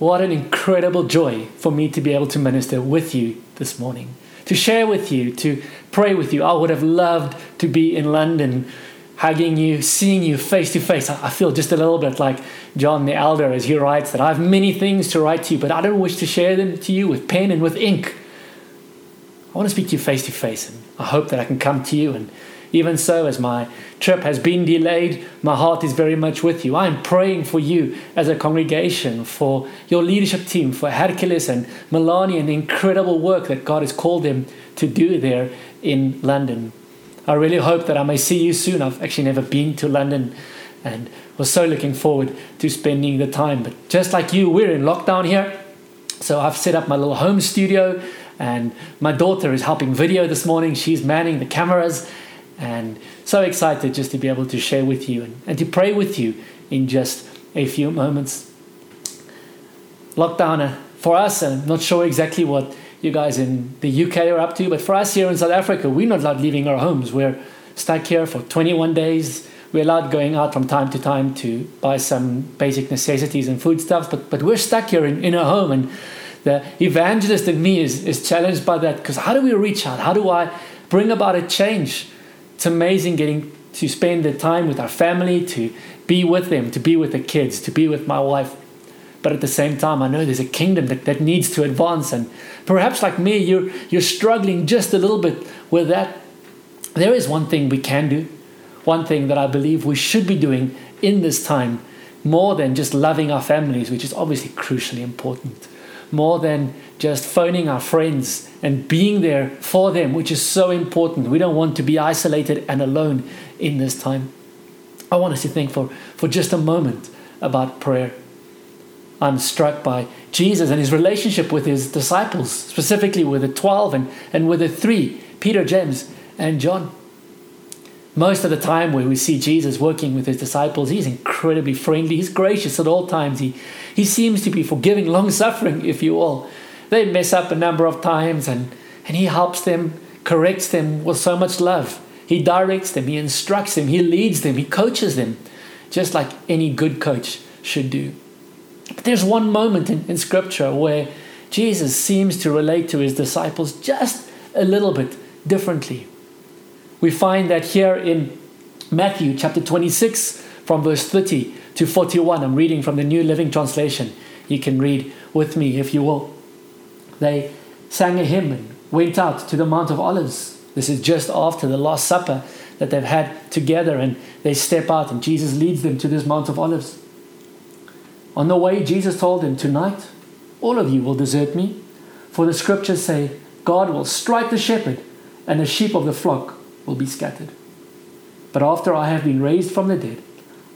what an incredible joy for me to be able to minister with you this morning, to share with you, to pray with you. I would have loved to be in London hugging you, seeing you face to face. I feel just a little bit like John the Elder as he writes that I have many things to write to you, but I don't wish to share them to you with pen and with ink. I want to speak to you face to face, and I hope that I can come to you. And even so, as my trip has been delayed, my heart is very much with you. I am praying for you as a congregation, for your leadership team, for Hercules and Milani, and the incredible work that God has called them to do there in London. I really hope that I may see you soon. I've actually never been to London and was so looking forward to spending the time. But just like you, we're in lockdown here. So I've set up my little home studio, and my daughter is helping video this morning. She's manning the cameras, and so excited just to be able to share with you and, and to pray with you in just a few moments. Lockdown uh, for us, I'm not sure exactly what you guys in the UK are up to. But for us here in South Africa, we're not allowed leaving our homes. We're stuck here for 21 days. We're allowed going out from time to time to buy some basic necessities and foodstuffs, but, but we're stuck here in, in our home. And the evangelist in me is, is challenged by that because how do we reach out? How do I bring about a change? It's amazing getting to spend the time with our family, to be with them, to be with the kids, to be with my wife. But at the same time, I know there's a kingdom that, that needs to advance. And perhaps, like me, you're, you're struggling just a little bit with that. There is one thing we can do, one thing that I believe we should be doing in this time, more than just loving our families, which is obviously crucially important, more than just phoning our friends and being there for them, which is so important. We don't want to be isolated and alone in this time. I want us to think for, for just a moment about prayer. I'm struck by Jesus and his relationship with his disciples, specifically with the 12 and, and with the three Peter, James, and John. Most of the time, where we see Jesus working with his disciples, he's incredibly friendly, he's gracious at all times. He, he seems to be forgiving, long suffering, if you will. They mess up a number of times, and, and he helps them, corrects them with so much love. He directs them, he instructs them, he leads them, he coaches them, just like any good coach should do. But there's one moment in, in Scripture where Jesus seems to relate to his disciples just a little bit differently. We find that here in Matthew chapter 26, from verse 30 to 41. I'm reading from the New Living Translation. You can read with me if you will. They sang a hymn and went out to the Mount of Olives. This is just after the Last Supper that they've had together, and they step out, and Jesus leads them to this Mount of Olives. On the way, Jesus told them, Tonight, all of you will desert me, for the scriptures say, God will strike the shepherd, and the sheep of the flock will be scattered. But after I have been raised from the dead,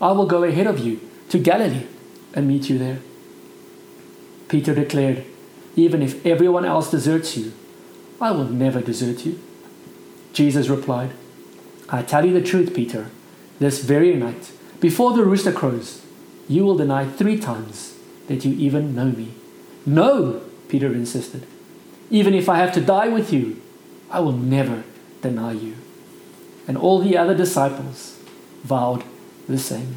I will go ahead of you to Galilee and meet you there. Peter declared, Even if everyone else deserts you, I will never desert you. Jesus replied, I tell you the truth, Peter, this very night, before the rooster crows, you will deny three times that you even know me. No, Peter insisted. Even if I have to die with you, I will never deny you. And all the other disciples vowed the same.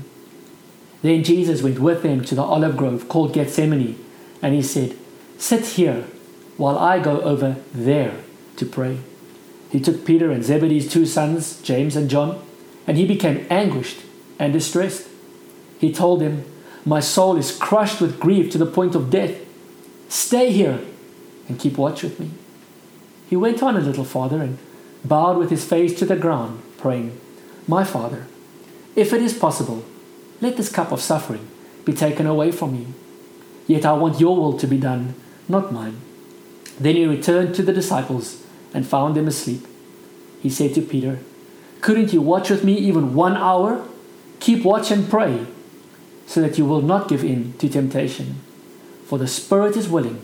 Then Jesus went with them to the olive grove called Gethsemane, and he said, Sit here while I go over there to pray. He took Peter and Zebedee's two sons, James and John, and he became anguished and distressed. He told them, My soul is crushed with grief to the point of death. Stay here and keep watch with me. He went on a little farther and bowed with his face to the ground, praying, My Father, if it is possible, let this cup of suffering be taken away from me. Yet I want your will to be done, not mine. Then he returned to the disciples and found them asleep. He said to Peter, Couldn't you watch with me even one hour? Keep watch and pray so that you will not give in to temptation. For the spirit is willing,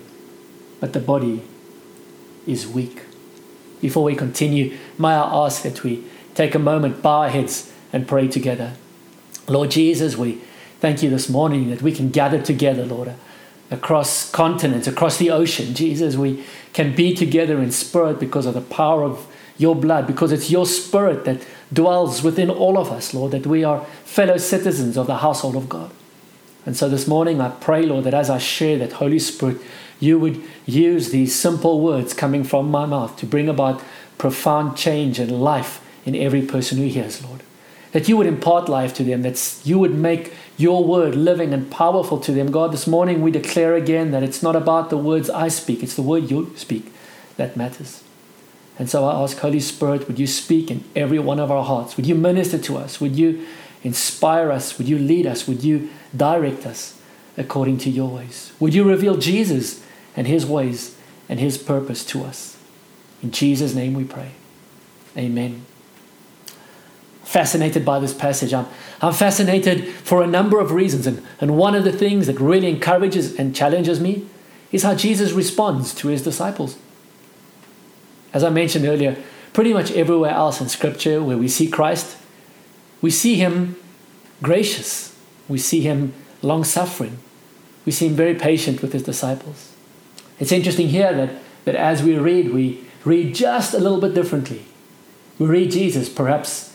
but the body is weak. Before we continue, may I ask that we take a moment, bow our heads, and pray together. Lord Jesus, we thank you this morning that we can gather together, Lord, across continents, across the ocean. Jesus, we can be together in spirit because of the power of your blood, because it's your spirit that dwells within all of us, Lord, that we are fellow citizens of the household of God. And so this morning I pray, Lord, that as I share that Holy Spirit, you would use these simple words coming from my mouth to bring about profound change and life in every person who hears, Lord. That you would impart life to them, that you would make your word living and powerful to them. God, this morning we declare again that it's not about the words I speak, it's the word you speak that matters. And so I ask, Holy Spirit, would you speak in every one of our hearts? Would you minister to us? Would you inspire us? Would you lead us? Would you direct us according to your ways? Would you reveal Jesus and his ways and his purpose to us? In Jesus' name we pray. Amen. Fascinated by this passage. I'm, I'm fascinated for a number of reasons. And, and one of the things that really encourages and challenges me is how Jesus responds to his disciples. As I mentioned earlier, pretty much everywhere else in Scripture where we see Christ, we see him gracious, we see him long suffering, we see him very patient with his disciples. It's interesting here that, that as we read, we read just a little bit differently. We read Jesus perhaps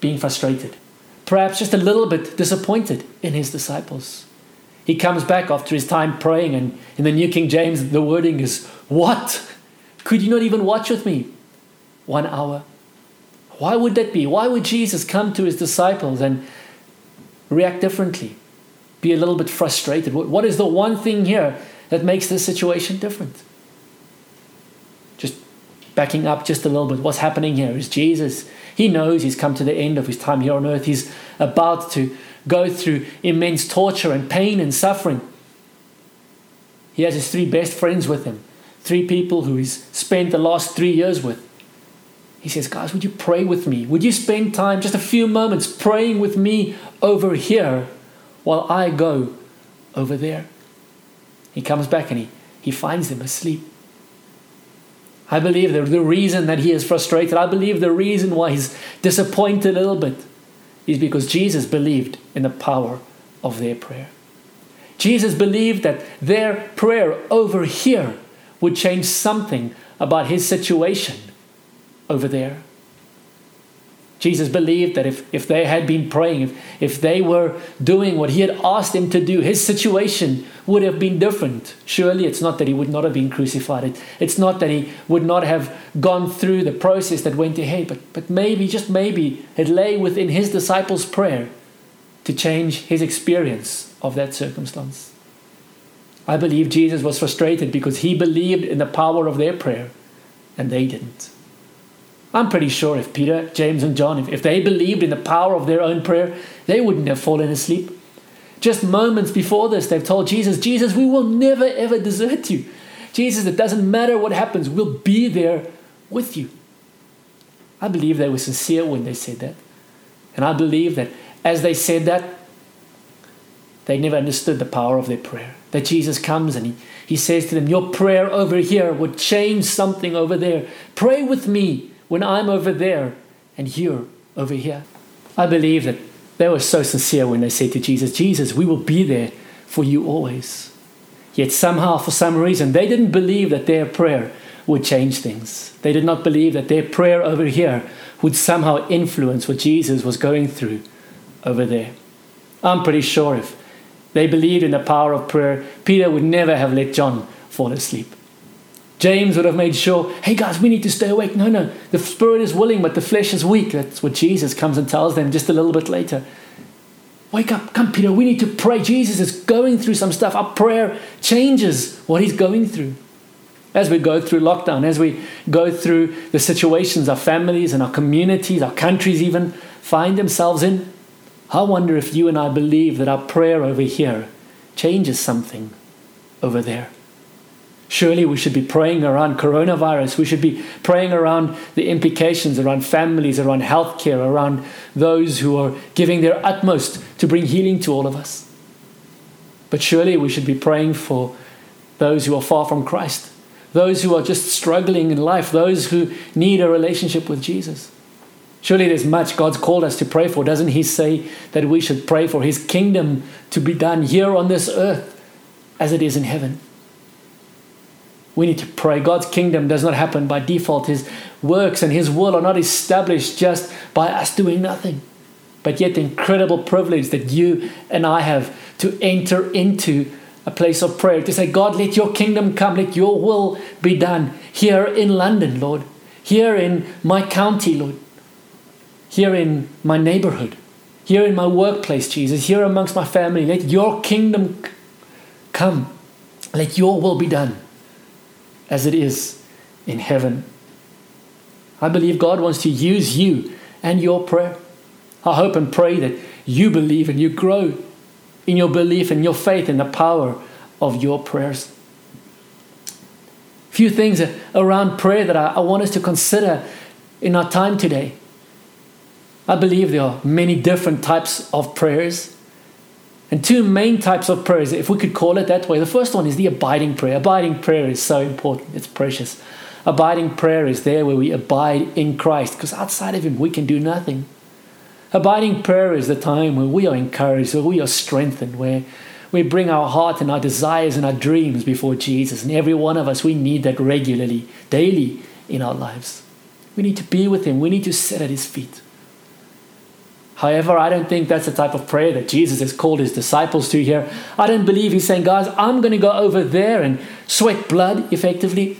being frustrated, perhaps just a little bit disappointed in his disciples. He comes back after his time praying, and in the New King James, the wording is, What? Could you not even watch with me one hour? Why would that be? Why would Jesus come to his disciples and react differently? Be a little bit frustrated? What is the one thing here that makes this situation different? Backing up just a little bit. What's happening here is Jesus. He knows he's come to the end of his time here on earth. He's about to go through immense torture and pain and suffering. He has his three best friends with him, three people who he's spent the last three years with. He says, Guys, would you pray with me? Would you spend time, just a few moments, praying with me over here while I go over there? He comes back and he, he finds them asleep. I believe that the reason that he is frustrated, I believe the reason why he's disappointed a little bit is because Jesus believed in the power of their prayer. Jesus believed that their prayer over here would change something about his situation over there. Jesus believed that if, if they had been praying, if, if they were doing what he had asked them to do, his situation would have been different. Surely it's not that he would not have been crucified. It, it's not that he would not have gone through the process that went ahead, but, but maybe, just maybe, it lay within his disciples' prayer to change his experience of that circumstance. I believe Jesus was frustrated because he believed in the power of their prayer and they didn't. I'm pretty sure if Peter, James, and John, if, if they believed in the power of their own prayer, they wouldn't have fallen asleep. Just moments before this, they've told Jesus, Jesus, we will never ever desert you. Jesus, it doesn't matter what happens, we'll be there with you. I believe they were sincere when they said that. And I believe that as they said that, they never understood the power of their prayer. That Jesus comes and he, he says to them, Your prayer over here would change something over there. Pray with me when I'm over there and you're over here. I believe that they were so sincere when they said to Jesus, Jesus, we will be there for you always. Yet somehow, for some reason, they didn't believe that their prayer would change things. They did not believe that their prayer over here would somehow influence what Jesus was going through over there. I'm pretty sure if they believed in the power of prayer, Peter would never have let John fall asleep. James would have made sure, hey guys, we need to stay awake. No, no, the spirit is willing, but the flesh is weak. That's what Jesus comes and tells them just a little bit later. Wake up, come, Peter, we need to pray. Jesus is going through some stuff. Our prayer changes what he's going through. As we go through lockdown, as we go through the situations our families and our communities, our countries even find themselves in, I wonder if you and I believe that our prayer over here changes something over there. Surely we should be praying around coronavirus. We should be praying around the implications around families, around healthcare, around those who are giving their utmost to bring healing to all of us. But surely we should be praying for those who are far from Christ, those who are just struggling in life, those who need a relationship with Jesus. Surely there's much God's called us to pray for. Doesn't He say that we should pray for His kingdom to be done here on this earth as it is in heaven? We need to pray. God's kingdom does not happen by default. His works and His will are not established just by us doing nothing. but yet the incredible privilege that you and I have to enter into a place of prayer to say, God, let your kingdom come, let your will be done here in London, Lord, here in my county, Lord, here in my neighborhood, here in my workplace, Jesus, here amongst my family. Let your kingdom come, let your will be done as it is in heaven. I believe God wants to use you and your prayer. I hope and pray that you believe and you grow in your belief and your faith in the power of your prayers. Few things around prayer that I, I want us to consider in our time today. I believe there are many different types of prayers. And two main types of prayers, if we could call it that way. The first one is the abiding prayer. Abiding prayer is so important, it's precious. Abiding prayer is there where we abide in Christ, because outside of Him we can do nothing. Abiding prayer is the time where we are encouraged, where we are strengthened, where we bring our heart and our desires and our dreams before Jesus. And every one of us, we need that regularly, daily in our lives. We need to be with Him, we need to sit at His feet. However, I don't think that's the type of prayer that Jesus has called his disciples to here. I don't believe he's saying, guys, I'm going to go over there and sweat blood effectively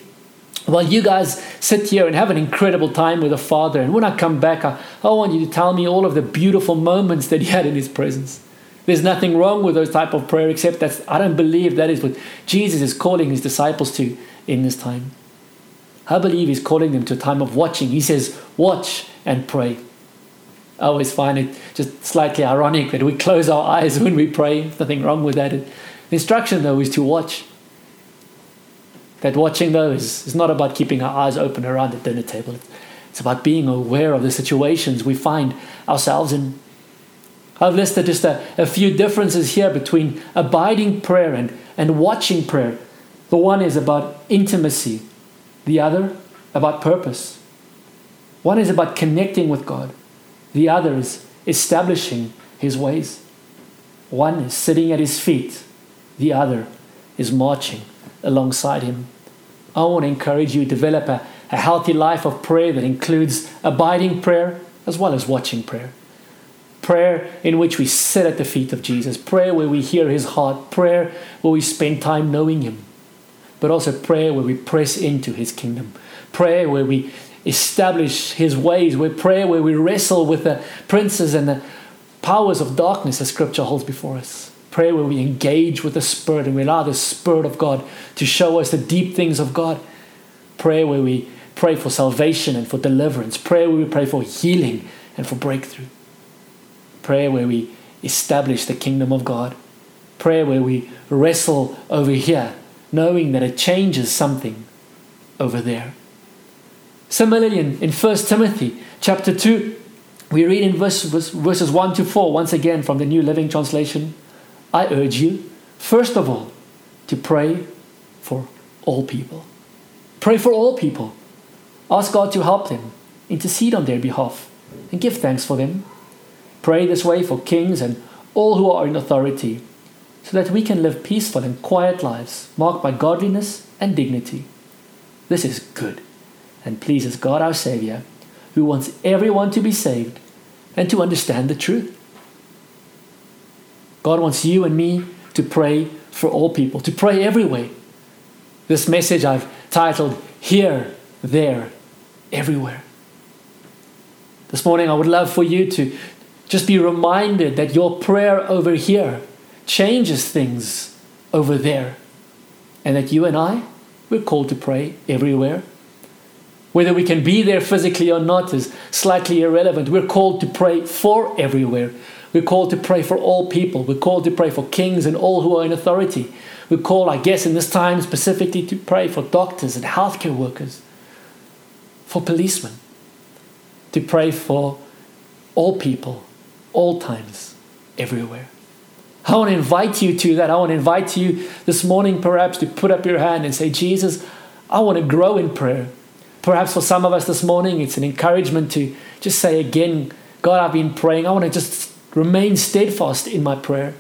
while you guys sit here and have an incredible time with the Father. And when I come back, I, I want you to tell me all of the beautiful moments that he had in his presence. There's nothing wrong with those type of prayer, except that I don't believe that is what Jesus is calling his disciples to in this time. I believe he's calling them to a time of watching. He says, watch and pray. I always find it just slightly ironic that we close our eyes when we pray. Nothing wrong with that. The instruction, though, is to watch. That watching, though, is, is not about keeping our eyes open around the dinner table. It's about being aware of the situations we find ourselves in. I've listed just a, a few differences here between abiding prayer and, and watching prayer. The one is about intimacy, the other about purpose. One is about connecting with God, the other is establishing His ways. One is sitting at His feet, the other is marching alongside Him. I want to encourage you to develop a, a healthy life of prayer that includes abiding prayer as well as watching prayer. Prayer in which we sit at the feet of Jesus, prayer where we hear His heart, prayer where we spend time knowing Him, but also prayer where we press into His kingdom, prayer where we establish His ways, where prayer where we wrestle with the princes and the powers of darkness as Scripture holds before us prayer where we engage with the Spirit and we allow the Spirit of God to show us the deep things of God. Prayer where we pray for salvation and for deliverance. Prayer where we pray for healing and for breakthrough. Prayer where we establish the kingdom of God. Prayer where we wrestle over here, knowing that it changes something over there. Similarly, in, in 1 Timothy chapter 2, we read in verse, verse, verses 1 to 4, once again from the New Living Translation. I urge you, first of all, to pray for all people. Pray for all people. Ask God to help them, intercede on their behalf, and give thanks for them. Pray this way for kings and all who are in authority, so that we can live peaceful and quiet lives marked by godliness and dignity. This is good and pleases God our Savior, who wants everyone to be saved and to understand the truth. God wants you and me to pray for all people, to pray everywhere. This message I've titled Here, There, Everywhere. This morning, I would love for you to just be reminded that your prayer over here changes things over there, and that you and I, we're called to pray everywhere. Whether we can be there physically or not is slightly irrelevant. We're called to pray for everywhere. We're called to pray for all people. We're called to pray for kings and all who are in authority. We're called, I guess, in this time specifically to pray for doctors and healthcare workers, for policemen, to pray for all people, all times, everywhere. I want to invite you to that. I want to invite you this morning, perhaps, to put up your hand and say, Jesus, I want to grow in prayer. Perhaps for some of us this morning, it's an encouragement to just say again, God, I've been praying. I want to just remain steadfast in my prayer.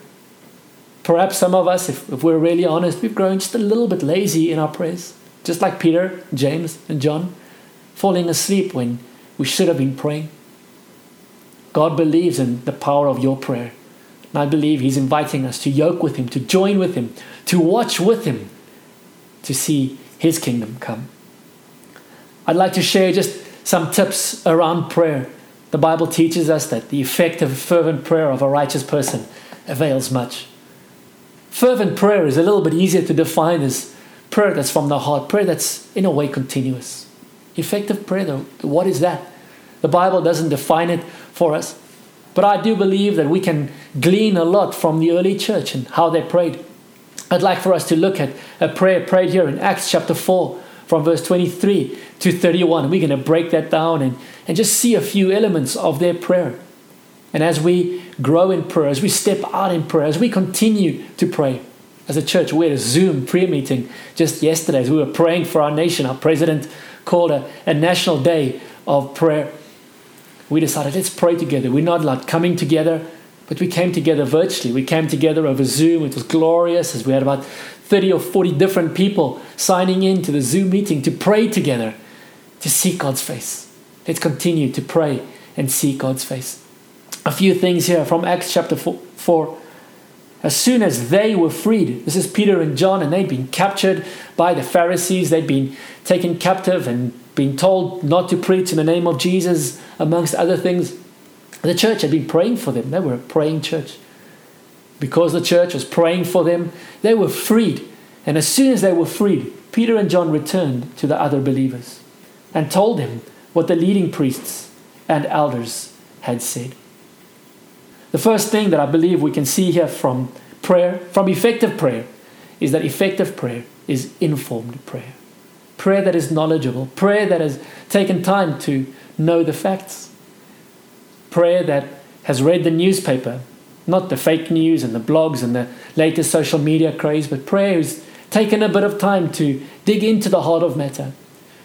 Perhaps some of us, if, if we're really honest, we've grown just a little bit lazy in our prayers, just like Peter, James, and John, falling asleep when we should have been praying. God believes in the power of your prayer. And I believe He's inviting us to yoke with Him, to join with Him, to watch with Him, to see His kingdom come. I'd like to share just some tips around prayer. The Bible teaches us that the effective, fervent prayer of a righteous person avails much. Fervent prayer is a little bit easier to define as prayer that's from the heart, prayer that's in a way continuous. Effective prayer, though, what is that? The Bible doesn't define it for us. But I do believe that we can glean a lot from the early church and how they prayed. I'd like for us to look at a prayer prayed here in Acts chapter 4 from verse 23 to 31. We're going to break that down and, and just see a few elements of their prayer. And as we grow in prayer, as we step out in prayer, as we continue to pray, as a church, we had a Zoom prayer meeting just yesterday as we were praying for our nation. Our president called a, a national day of prayer. We decided, let's pray together. We're not like coming together, but we came together virtually. We came together over Zoom. It was glorious as we had about 30 or 40 different people signing in to the Zoom meeting to pray together, to seek God's face. Let's continue to pray and seek God's face. A few things here from Acts chapter 4. As soon as they were freed, this is Peter and John, and they'd been captured by the Pharisees, they'd been taken captive and been told not to preach in the name of Jesus, amongst other things. The church had been praying for them. They were a praying church. Because the church was praying for them, they were freed. And as soon as they were freed, Peter and John returned to the other believers and told him what the leading priests and elders had said. The first thing that I believe we can see here from prayer, from effective prayer, is that effective prayer is informed prayer. Prayer that is knowledgeable, prayer that has taken time to know the facts, prayer that has read the newspaper, not the fake news and the blogs and the latest social media craze, but prayer has taken a bit of time to dig into the heart of matter,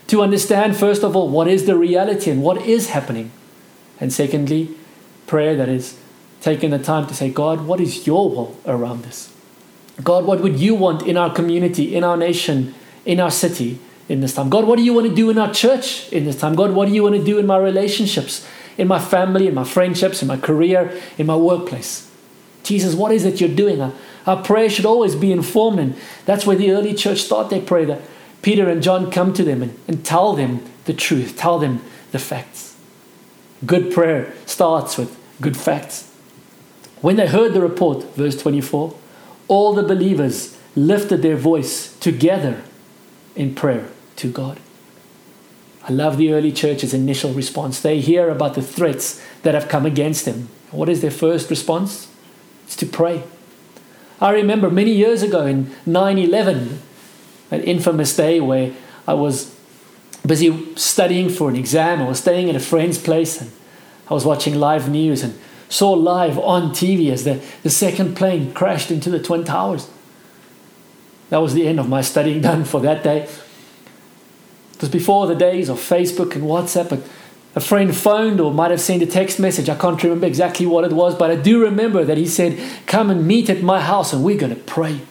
to understand, first of all, what is the reality and what is happening. And secondly, prayer that is taking the time to say, God, what is your will around this? God, what would you want in our community, in our nation, in our city in this time? God, what do you want to do in our church in this time? God, what do you want to do in my relationships, in my family, in my friendships, in my career, in my workplace? Jesus, what is it you're doing? Our, prayer should always be informed, and that's where the early church start their prayer. That Peter and John come to them and, and tell them the truth, tell them the facts. Good prayer starts with good facts. When they heard the report, verse 24, all the believers lifted their voice together in prayer to God. I love the early church's initial response. They hear about the threats that have come against them. What is their first response? It's to pray. I remember many years ago in 9 11, an infamous day where I was busy studying for an exam. I was staying at a friend's place and I was watching live news and saw live on TV as the, the second plane crashed into the Twin Towers. That was the end of my studying done for that day. It was before the days of Facebook and WhatsApp, a friend phoned or might have sent a text message. I can't remember exactly what it was, but I do remember that he said, Come and meet at my house and we're going to pray.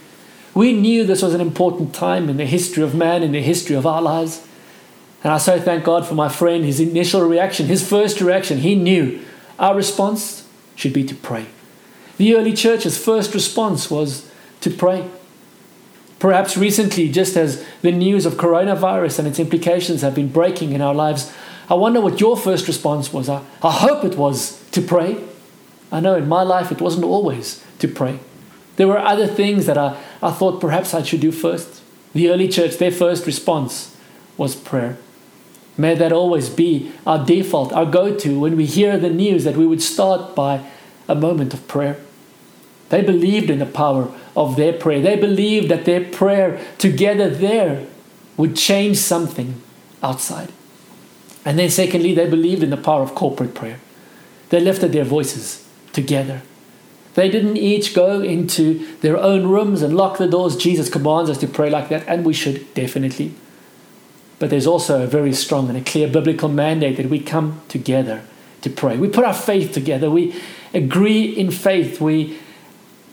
We knew this was an important time in the history of man, in the history of our lives. And I so thank God for my friend, his initial reaction, his first reaction. He knew our response should be to pray. The early church's first response was to pray. Perhaps recently, just as the news of coronavirus and its implications have been breaking in our lives, I wonder what your first response was. I, I hope it was to pray. I know in my life it wasn't always to pray. There were other things that I, I thought perhaps I should do first. The early church, their first response was prayer. May that always be our default, our go to when we hear the news that we would start by a moment of prayer. They believed in the power of their prayer. They believed that their prayer together there would change something outside. And then, secondly, they believed in the power of corporate prayer. They lifted their voices together. They didn't each go into their own rooms and lock the doors. Jesus commands us to pray like that, and we should definitely. But there's also a very strong and a clear biblical mandate that we come together to pray. We put our faith together. We agree in faith. We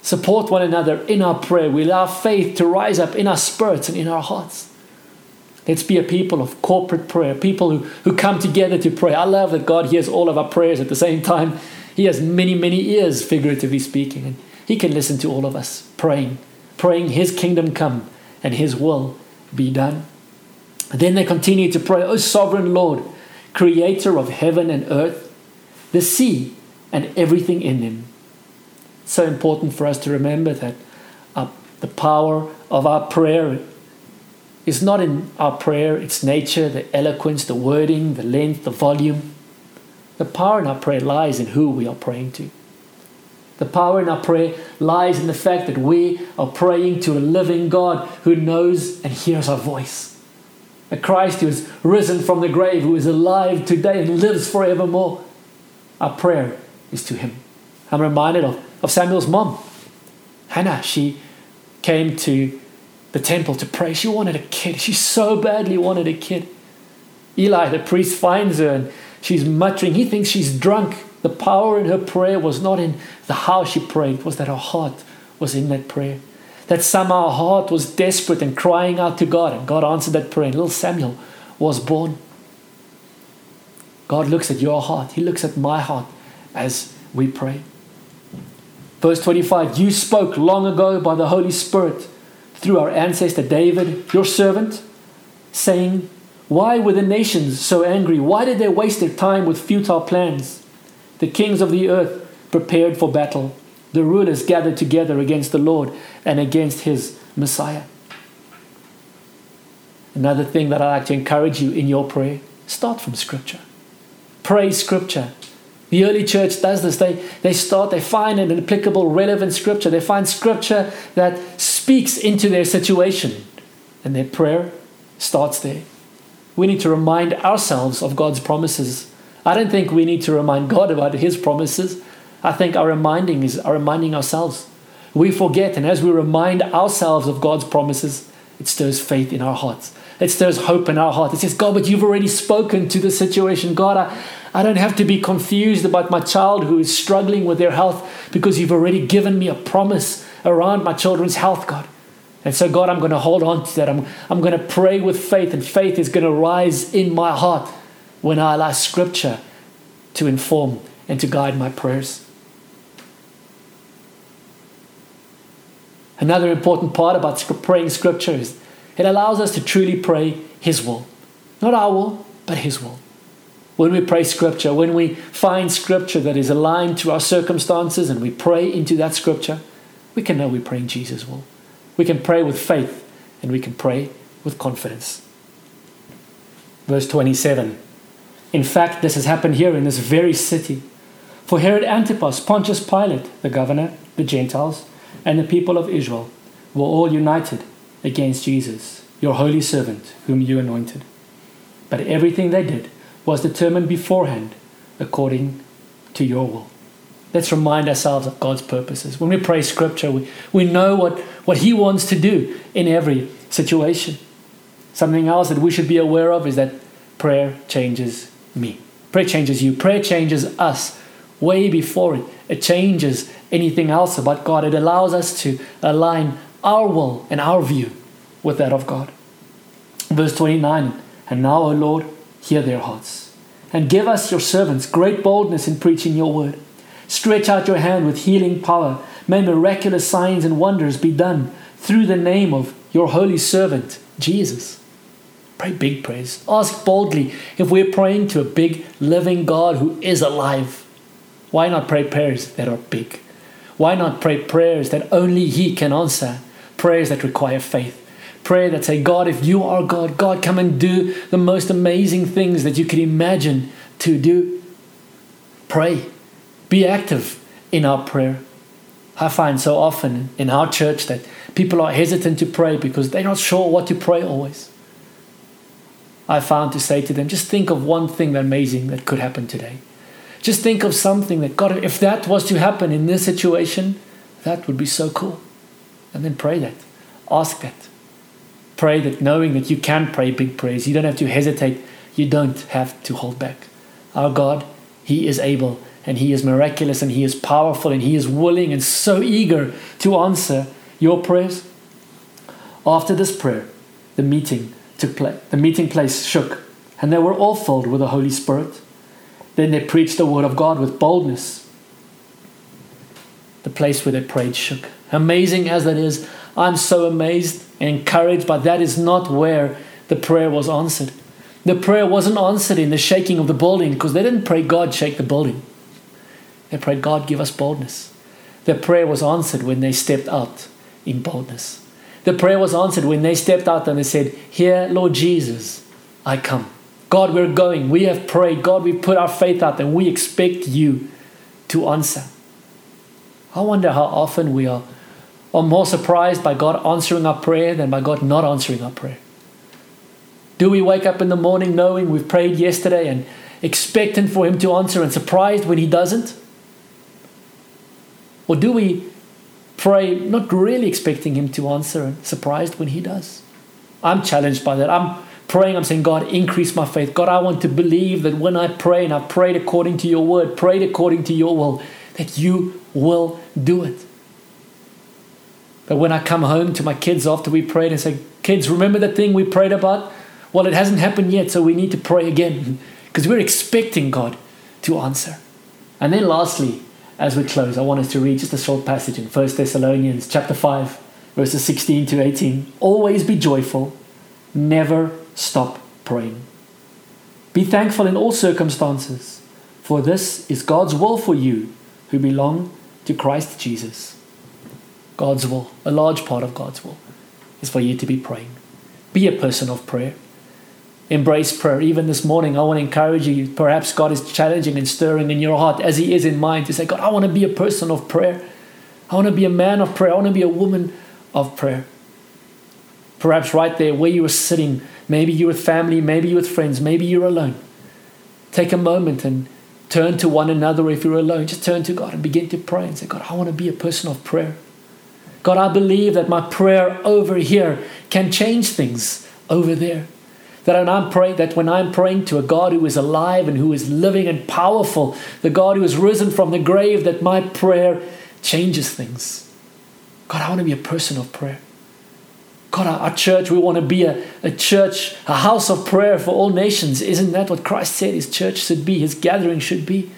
support one another in our prayer. We allow faith to rise up in our spirits and in our hearts. Let's be a people of corporate prayer, people who, who come together to pray. I love that God hears all of our prayers at the same time. He has many, many ears, figuratively speaking, and He can listen to all of us praying, praying His kingdom come and His will be done. Then they continue to pray, O sovereign Lord, creator of heaven and earth, the sea, and everything in them. It's so important for us to remember that our, the power of our prayer is not in our prayer, its nature, the eloquence, the wording, the length, the volume. The power in our prayer lies in who we are praying to. The power in our prayer lies in the fact that we are praying to a living God who knows and hears our voice. A Christ who is risen from the grave, who is alive today and lives forevermore. Our prayer is to Him. I'm reminded of, of Samuel's mom, Hannah. She came to the temple to pray. She wanted a kid. She so badly wanted a kid. Eli, the priest, finds her and she's muttering. He thinks she's drunk. The power in her prayer was not in the how she prayed, it was that her heart was in that prayer. That somehow her heart was desperate and crying out to God, and God answered that prayer, and little Samuel was born. God looks at your heart, He looks at my heart as we pray. Verse 25 You spoke long ago by the Holy Spirit through our ancestor David, your servant, saying, Why were the nations so angry? Why did they waste their time with futile plans? The kings of the earth prepared for battle. The rulers gathered together against the Lord and against his Messiah. Another thing that I'd like to encourage you in your prayer start from Scripture. Pray Scripture. The early church does this. They, they start, they find an applicable, relevant Scripture. They find Scripture that speaks into their situation. And their prayer starts there. We need to remind ourselves of God's promises I don't think we need to remind God about His promises. I think our reminding is our reminding ourselves. We forget, and as we remind ourselves of God's promises, it stirs faith in our hearts. It stirs hope in our heart. It says, God, but you've already spoken to the situation. God, I, I don't have to be confused about my child who is struggling with their health because you've already given me a promise around my children's health, God. And so, God, I'm going to hold on to that. I'm, I'm going to pray with faith, and faith is going to rise in my heart when I allow Scripture to inform and to guide my prayers. Another important part about praying Scripture is it allows us to truly pray His will. Not our will, but His will. When we pray Scripture, when we find Scripture that is aligned to our circumstances and we pray into that Scripture, we can know we're praying Jesus' will. We can pray with faith and we can pray with confidence. Verse 27 in fact, this has happened here in this very city. For Herod Antipas, Pontius Pilate, the governor, the Gentiles, and the people of Israel were all united against Jesus, your holy servant, whom you anointed. But everything they did was determined beforehand according to your will. Let's remind ourselves of God's purposes. When we pray scripture, we, we know what, what He wants to do in every situation. Something else that we should be aware of is that prayer changes me. Prayer changes you. Prayer changes us way before it. It changes anything else about God. It allows us to align our will and our view with that of God. Verse 29 And now, O Lord, hear their hearts, and give us, your servants, great boldness in preaching your word. Stretch out your hand with healing power. May miraculous signs and wonders be done through the name of your holy servant, Jesus. Pray big prayers. Ask boldly if we're praying to a big, living God who is alive. Why not pray prayers that are big? Why not pray prayers that only He can answer? Prayers that require faith. Prayer that say, God, if you are God, God, come and do the most amazing things that you can imagine to do. Pray. Be active in our prayer. I find so often in our church that people are hesitant to pray because they're not sure what to pray always. I found to say to them, just think of one thing amazing that could happen today. Just think of something that God, if that was to happen in this situation, that would be so cool. And then pray that. Ask that. Pray that knowing that you can pray big prayers. You don't have to hesitate. You don't have to hold back. Our God, He is able and He is miraculous and He is powerful and He is willing and so eager to answer your prayers. After this prayer, the meeting took place. The meeting place shook, and they were all filled with the Holy Spirit. Then they preached the word of God with boldness, the place where they prayed shook. Amazing as that is, I'm so amazed and encouraged, but that is not where the prayer was answered. The prayer wasn't answered in the shaking of the building because they didn't pray, God, shake the building. They prayed, God, give us boldness. Their prayer was answered when they stepped out in boldness. The prayer was answered when they stepped out and they said, Here, Lord Jesus, I come. God, we're going. We have prayed. God, we put our faith out and we expect you to answer. I wonder how often we are, are more surprised by God answering our prayer than by God not answering our prayer. Do we wake up in the morning knowing we've prayed yesterday and expectant for Him to answer and surprised when He doesn't? Or do we pray not really expecting Him to answer and surprised when He does? I'm challenged by that. I'm praying, I'm saying, God, increase my faith. God, I want to believe that when I pray and I've prayed according to your word, prayed according to your will, that you will do it. But when I come home to my kids after we prayed and say, Kids, remember that thing we prayed about? Well, it hasn't happened yet, so we need to pray again because we're expecting God to answer. And then lastly, as we close, I want us to read just a short passage in 1 Thessalonians chapter 5, verses 16 to 18. Always be joyful, never stop praying. Be thankful in all circumstances, for this is God's will for you who belong to Christ Jesus. God's will, a large part of God's will, is for you to be praying. Be a person of prayer. Embrace prayer. Even this morning, I want to encourage you. Perhaps God is challenging and stirring in your heart, as He is in mine, to say, God, I want to be a person of prayer. I want to be a man of prayer. I want to be a woman of prayer. Perhaps right there where you are sitting, maybe you're with family, maybe you're with friends, maybe you're alone. Take a moment and turn to one another if you're alone. Just turn to God and begin to pray and say, God, I want to be a person of prayer. God, I believe that my prayer over here can change things over there. That when I'm praying, that when I'm praying to a God who is alive and who is living and powerful, the God who has risen from the grave, that my prayer changes things. God, I want to be a person of prayer. God, our, our church, we want to be a, a church, a house of prayer for all nations. Isn't that what Christ said his church should be, his gathering should be?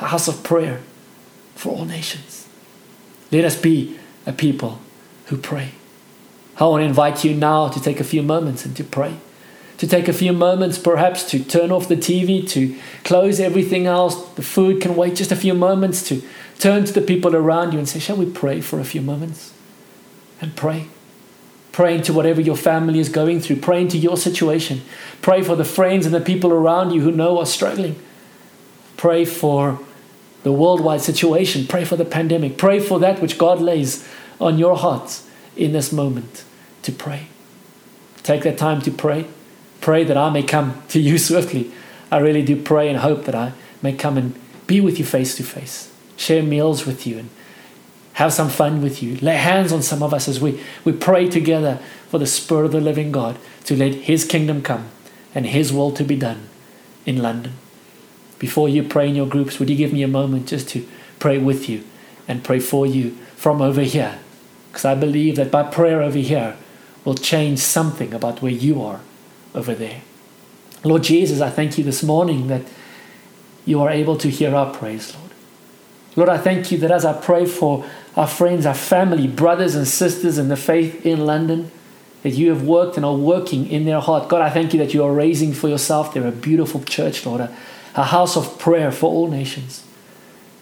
A house of prayer for all nations. Let us be a people who pray. I want to invite you now to take a few moments and to pray. To take a few moments, perhaps, to turn off the TV, to close everything else. The food can wait just a few moments, to turn to the people around you and say, Shall we pray for a few moments? And pray. Pray into whatever your family is going through. Pray into your situation. Pray for the friends and the people around you who know are struggling. Pray for the worldwide situation. Pray for the pandemic. Pray for that which God lays on your heart in this moment to pray. Take that time to pray. Pray that I may come to you swiftly. I really do pray and hope that I may come and be with you face to face, share meals with you, and have some fun with you. Lay hands on some of us as we, we pray together for the Spirit of the living God to let His kingdom come and His will to be done in London. Before you pray in your groups, would you give me a moment just to pray with you and pray for you from over here? Because I believe that by prayer over here will change something about where you are over there. Lord Jesus, I thank you this morning that you are able to hear our praise, Lord. Lord, I thank you that as I pray for our friends, our family, brothers and sisters in the faith in London, that you have worked and are working in their heart. God, I thank you that you are raising for yourself there a beautiful church, Lord, a, a house of prayer for all nations.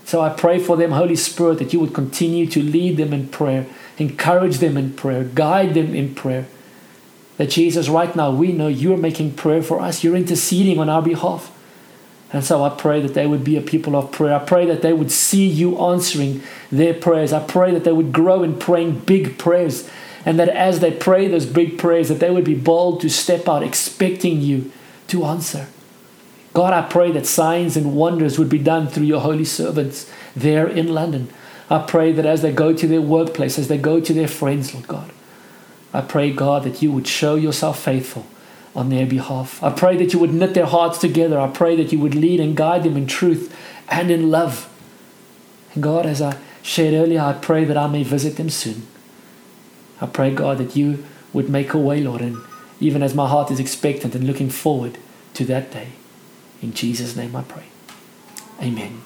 So I pray for them, Holy Spirit, that you would continue to lead them in prayer, encourage them in prayer, guide them in prayer. That Jesus, right now, we know you're making prayer for us, you're interceding on our behalf. And so I pray that they would be a people of prayer. I pray that they would see you answering their prayers. I pray that they would grow in praying big prayers. And that as they pray those big prayers, that they would be bold to step out, expecting you to answer. God, I pray that signs and wonders would be done through your holy servants there in London. I pray that as they go to their workplace, as they go to their friends, Lord God, I pray, God, that you would show yourself faithful on their behalf. I pray that you would knit their hearts together. I pray that you would lead and guide them in truth and in love. And God, as I shared earlier, I pray that I may visit them soon. I pray, God, that you would make a way, Lord, and even as my heart is expectant and looking forward to that day. In Jesus' name I pray. Amen.